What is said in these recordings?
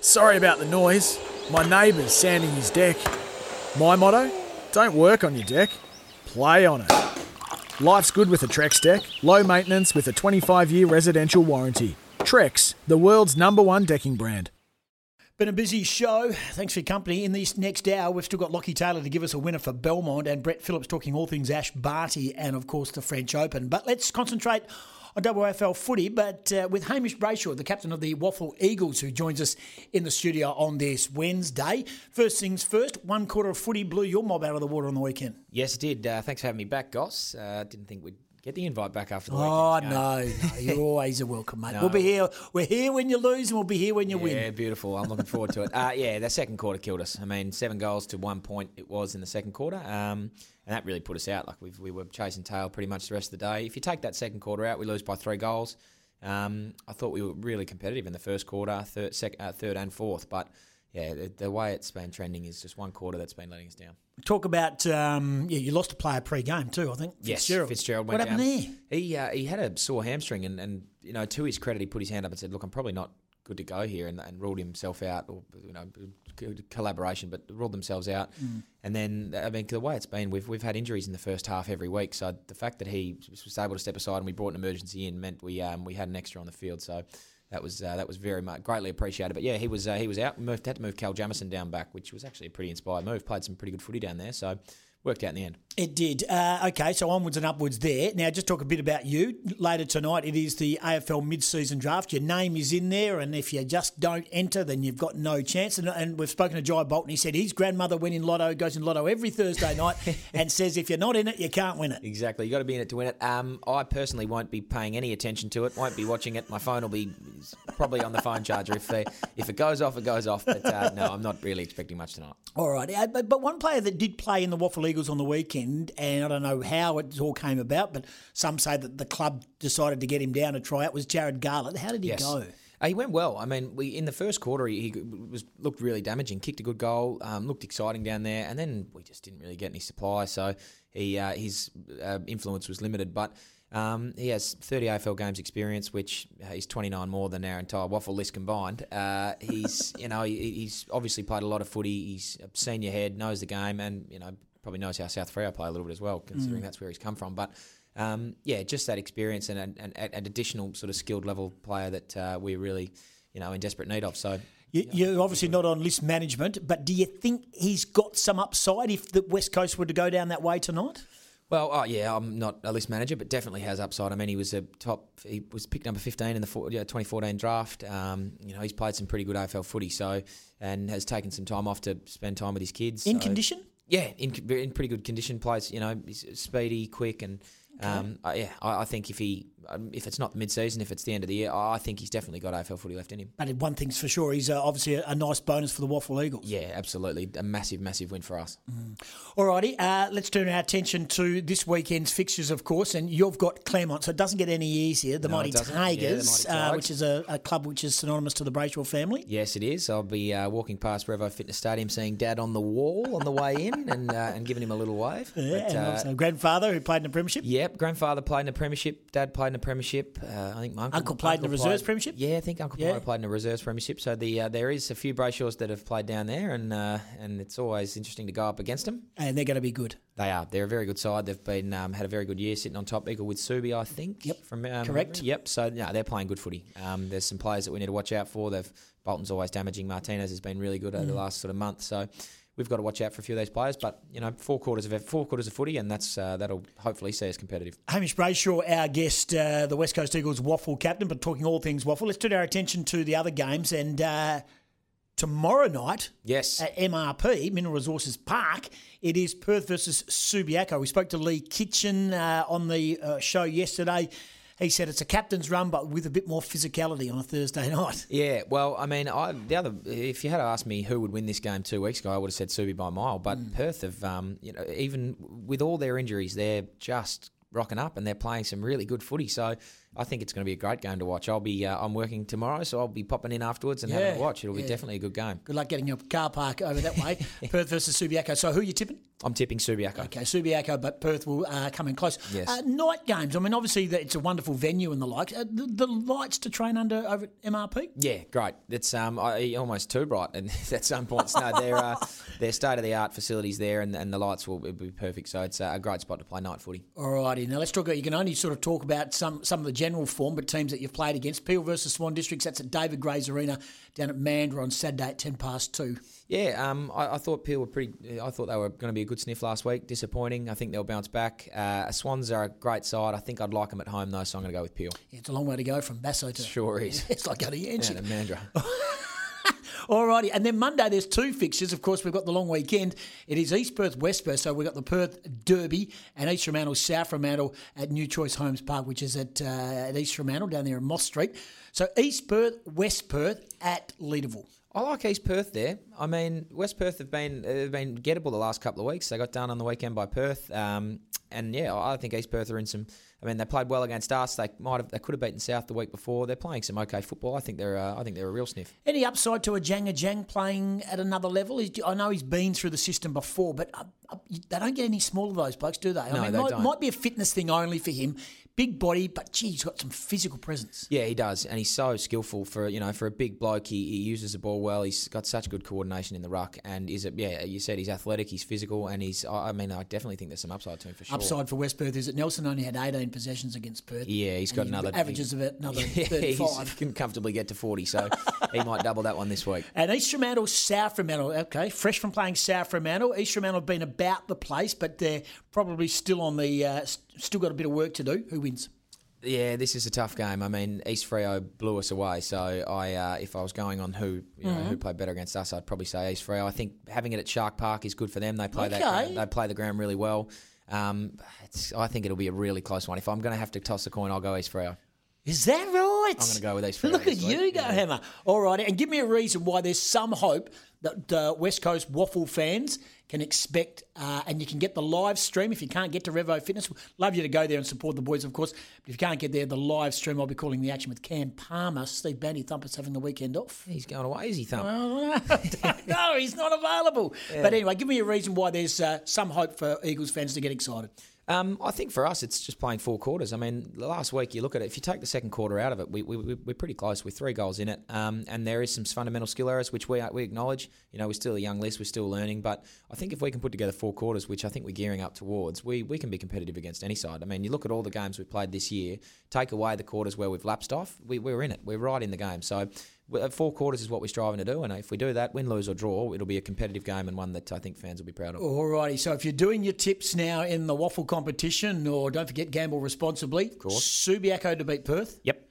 Sorry about the noise. My neighbour's sanding his deck. My motto? Don't work on your deck, play on it. Life's good with a Trex deck. Low maintenance with a 25 year residential warranty. Trex, the world's number one decking brand. Been a busy show. Thanks for your company. In this next hour, we've still got Lockie Taylor to give us a winner for Belmont and Brett Phillips talking all things Ash Barty and, of course, the French Open. But let's concentrate on WAFL footy, but uh, with Hamish Brayshaw, the captain of the WAFL Eagles, who joins us in the studio on this Wednesday. First things first, one quarter of footy blew your mob out of the water on the weekend. Yes, it did. Uh, thanks for having me back, Goss. Uh, didn't think we'd get the invite back after the Oh weekend. no, no, you're always a welcome, mate. No. We'll be here. We're here when you lose, and we'll be here when you Yeah, win. Yeah, beautiful. I'm looking forward to it. Uh, yeah, the second quarter killed us. I mean, seven goals to one point it was in the second quarter, um, and that really put us out. Like we we were chasing tail pretty much the rest of the day. If you take that second quarter out, we lose by three goals. Um, I thought we were really competitive in the first quarter, third, sec, uh, third and fourth, but yeah, the, the way it's been trending is just one quarter that's been letting us down. Talk about um, yeah, you lost a player pre-game too. I think Yes, Fitzgerald. Fitzgerald What went happened down. there? He uh, he had a sore hamstring, and, and you know to his credit, he put his hand up and said, "Look, I'm probably not good to go here," and, and ruled himself out, or you know, collaboration, but ruled themselves out. Mm. And then I mean, the way it's been, we've we've had injuries in the first half every week, so the fact that he was able to step aside and we brought an emergency in meant we um, we had an extra on the field. So. That was uh, that was very much greatly appreciated, but yeah, he was uh, he was out. Moved, had to move Cal Jamieson down back, which was actually a pretty inspired move. Played some pretty good footy down there, so worked out in the end. It did. Uh, okay, so onwards and upwards there. Now, just talk a bit about you. Later tonight, it is the AFL mid-season draft. Your name is in there, and if you just don't enter, then you've got no chance. And, and we've spoken to Jai Bolton. He said his grandmother went in lotto, goes in lotto every Thursday night, and says if you're not in it, you can't win it. Exactly. You got to be in it to win it. Um, I personally won't be paying any attention to it. Won't be watching it. My phone will be probably on the phone charger. If they, if it goes off, it goes off. But uh, no, I'm not really expecting much tonight. All right, uh, but, but one player that did play in the WAFL Eagles on the weekend, and I don't know how it all came about, but some say that the club decided to get him down to try out was Jarrod Garlett. How did he Yes. go? Uh, he went well. I mean, we in the first quarter he, was looked really damaging. Kicked a good goal, um, looked exciting down there, and then we just didn't really get any supply. So he uh, his uh, influence was limited. But um, he has 30 AFL games experience, which uh, he's 29 more than our entire WAFL list combined. Uh, he's you know he, he's obviously played a lot of footy. He's a senior head, knows the game, and you know probably knows how South Freo play a little bit as well, considering that's where he's come from. But um, yeah, just that experience and an, an, an additional sort of skilled level player that uh, we're really, you know, in desperate need of. So You, you're obviously not on list management, but do you think he's got some upside if the West Coast were to go down that way tonight? Well, oh yeah, I'm not a list manager, but definitely has upside. I mean, he was a top. He was picked number 15 in the 2014 draft. Um, you know, he's played some pretty good AFL footy, so and has taken some time off to spend time with his kids. In so- condition? Yeah, in in pretty good condition. Plays, you know, speedy, quick, and um, uh, yeah, I, I think if he um, if it's not mid season, if it's the end of the year, I think he's definitely got AFL footy left in him. But one thing's for sure, he's uh, obviously a, a nice bonus for the WAFL Eagles. Yeah, absolutely, a massive, massive win for us. Alrighty, uh, let's turn our attention to this weekend's fixtures, of course, and you've got Claremont, so it doesn't get any easier. The No, Mighty it doesn't. Yeah, the Tigers, Mighty uh, which is a, a club which is synonymous to the Brayshaw family. Yes, it is. I'll be uh, walking past Revo Fitness Stadium, seeing Dad on the wall on the way in, and uh, and giving him a little wave. Yeah, But, and also grandfather who played in the Premiership. Yep, grandfather played in the premiership. Dad played in the premiership. Uh, I think my uncle, Uncle played in the reserves premiership? Yeah, I think Uncle Yeah. played in the reserves premiership. So the uh, there is a few Brayshaws that have played down there, and uh, and it's always interesting to go up against them. And they're going to be good. They are. They're a very good side. They've been um, had a very good year sitting on top. equal with Subi, I think. Yep. From um, Correct. memory. Yep. So yeah, they're playing good footy. Um, there's some players that we need to watch out for. They've Bolton's always damaging. Martinez has been really good over Mm. the last sort of month. So. We've got to watch out for a few of those players, but you know, four quarters of four quarters of footy, and that's uh, that'll hopefully see us competitive. Hamish Brayshaw, our guest, uh, the West Coast Eagles WAFL captain, but talking all things WAFL. Let's turn our attention to the other games. And uh, tomorrow night Yes, at MRP, Mineral Resources Park, it is Perth versus Subiaco. We spoke to Lee Kitchen uh, on the uh, show yesterday. He said it's a captain's run, but with a bit more physicality on a Thursday night. Yeah, well, I mean, I the other if you had asked me who would win this game two weeks ago, I would have said Subi by a mile. But Mm. Perth have, um, you know, even with all their injuries, they're just rocking up and they're playing some really good footy. So I think it's going to be a great game to watch. I'll be uh, I'm working tomorrow, so I'll be popping in afterwards and having a watch. It'll be definitely a good game. Good luck getting your car park over that way. Perth versus Subiaco. So who are you tipping? I'm tipping Subiaco. Okay, Subiaco, but Perth will uh, come in close. Yes. Uh, night games. I mean, obviously, that it's a wonderful venue and the like. Uh, the, the lights to train under over at MRP. Yeah, great. It's um I, almost too bright, and at some points, no, they're uh, they're state of the art facilities there, and, and the lights will be perfect. So it's uh, a great spot to play night footy. Alrighty, now let's talk about. You can only sort of talk about some some of the general form, but teams that you've played against. Peel versus Swan Districts. That's at David Gray's Arena down at Mandurah on Saturday at ten past two. Yeah, um, I, I thought Peel were pretty. I thought they were going to be a good sniff last week. Disappointing. I think they'll bounce back. Uh, Swans are a great side. I think I'd like them at home though, so I'm going to go with Peel. Yeah, it's a long way to go from Basso to. Sure is. It's like going to Yeah, Yanchep. and Mandurah. Alrighty, and then Monday there's two fixtures. Of course, we've got the long weekend. It is East Perth, West Perth. So we've got the Perth Derby and East Fremantle, South Fremantle at New Choice Homes Park, which is at, uh, at East Fremantle down there in Moss Street. So East Perth, West Perth at Leederville. I like East Perth there. I mean, West Perth have been have been gettable the last couple of weeks. They got down on the weekend by Perth, um, and yeah, I think East Perth are in some. I mean, they played well against us. They might have, they could have beaten South the week before. They're playing some okay football. I think they're, uh, I think they're a real sniff. Any upside to a Janga Jang playing at another level? I know he's been through the system before, but uh, uh, they don't get any smaller, those blokes, do they? I No, mean, they might, don't. might be a fitness thing only for him. Big body, but gee, he's got some physical presence. Yeah, he does, and he's so skillful for you know for a big bloke. He, he uses the ball well. He's got such good coordination in the ruck, and is it? Yeah, you said he's athletic, he's physical, and he's. I mean, I definitely think there's some upside to him for sure. Upside for West Perth is that Nelson only had 18 possessions against Perth. Yeah, he's got he another averages about another Yeah, 35. he can comfortably get to forty, so he might double that one this week. And East Fremantle, South Fremantle, okay, fresh from playing South Fremantle. East Fremantle have been about the place, but they're probably still on the, uh, still got a bit of work to do. Who wins? Yeah, this is a tough game. I mean, East Freo blew us away. So I, uh, if I was going on who you know, Mm-hmm. who played better against us, I'd probably say East Freo. I think having it at Shark Park is good for them. They play that. Okay. Ground, they play the ground really well. Um, it's, I think it'll be a really close one. If I'm going to have to toss a coin, I'll go East Freo. Is that right? I'm gonna go with East Freo Look at you go, Hammer. All right, and give me a reason why there's some hope that uh, West Coast WAFL fans can expect, uh, and you can get the live stream if you can't get to Revo Fitness. Love you to go there and support the boys, of course. But if you can't get there, the live stream, I'll be calling the action with Cam Palmer. Steve Bandy Thumper's having the weekend off. He's going away, is he, Thump? no, he's not available. But anyway, give me a reason why there's uh, some hope for Eagles fans to get excited. Um, I think for us, it's just playing four quarters. I mean, the last week you look at it. If you take the second quarter out of it, we, we, we- we're pretty close with three goals in it, um, and there is some fundamental skill errors which we we acknowledge. You know, we're still a young list, we're still learning, but I think if we can put together four quarters, which I think we're gearing up towards, we we can be competitive against any side. I mean, you look at all the games we've played this year. Take away the quarters where we've lapsed off, we, we're in it. We're right in the game. So. We- Four quarters is what we're striving to do, and if we do that, win, lose, or draw, it'll be a competitive game and one that I think fans will be proud of. Alrighty, so if you're doing your tips now in the WAFL competition, or don't forget gamble responsibly. Of course. Subiaco to beat Perth, Yep.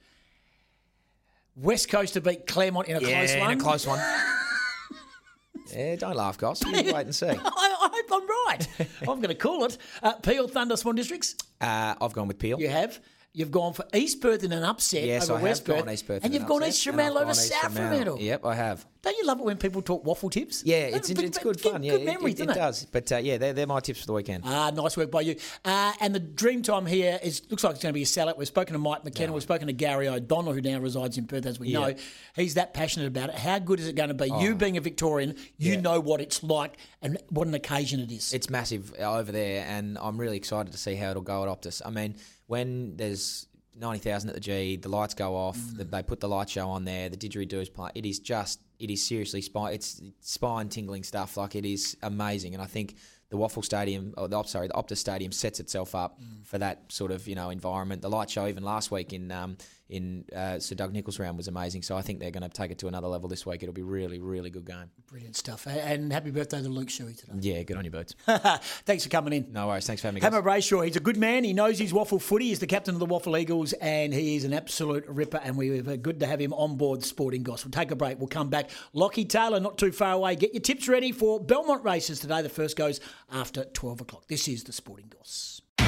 West Coast to beat Claremont in a close in one. a close one. yeah, don't laugh, Goss. You wait and see. I, I hope I'm right. I'm going to call it. Uh, Peel Thunder Swan Districts. Uh, I've gone with Peel. You have. You've gone for East Perth in an upset Yes, over I West Perth, East Perth. and you've an gone East Fremantle over South Fremantle. Yep, I have. Don't you love it when people talk WAFL tips? Yeah, it's Good- it's good fun. Yeah, good it- memory, it, doesn't it does. But uh, yeah, they're, they're my tips for the weekend. Ah, nice work by you. Uh, and the dream time here is looks like it's going to be a sellout. We've spoken to Mike McKenna. We've spoken to Gary O'Donnell, who now resides in Perth, as we know. He's that passionate about it. How good is it going to be? Oh. You being a Victorian, you know what it's like and what an occasion it is. It's massive over there, and I'm really excited to see how it'll go at Optus. I mean, when there's 90,000 at the G, the lights go off, Mm. the, they put the light show on there, the didgeridoos play. It is just, it is seriously spine, it's spine tingling stuff. Like it is amazing, and I think the Waffle Stadium, or the sorry, the Optus Stadium sets itself up Mm. for that sort of you know environment. The light show even last week in um, in uh, Sir Doug Nicholls round was amazing. So I think they're going to take it to another level this week. It'll be really, really good game. Brilliant stuff. And happy birthday to Luke Shuey today. Yeah, good on you, birds. Thanks for coming in. No worries. Thanks for having me. Hammer Brayshaw, he's a good man. He knows his WAFL footy. He's the captain of the WAFL Eagles, and he is an absolute ripper. And we were good to have him on board Sporting Goss. We'll take a break. We'll come back. Lockie Taylor, not too far away. Get your tips ready for Belmont races today. The first goes after 12 o'clock. This is the Sporting Goss.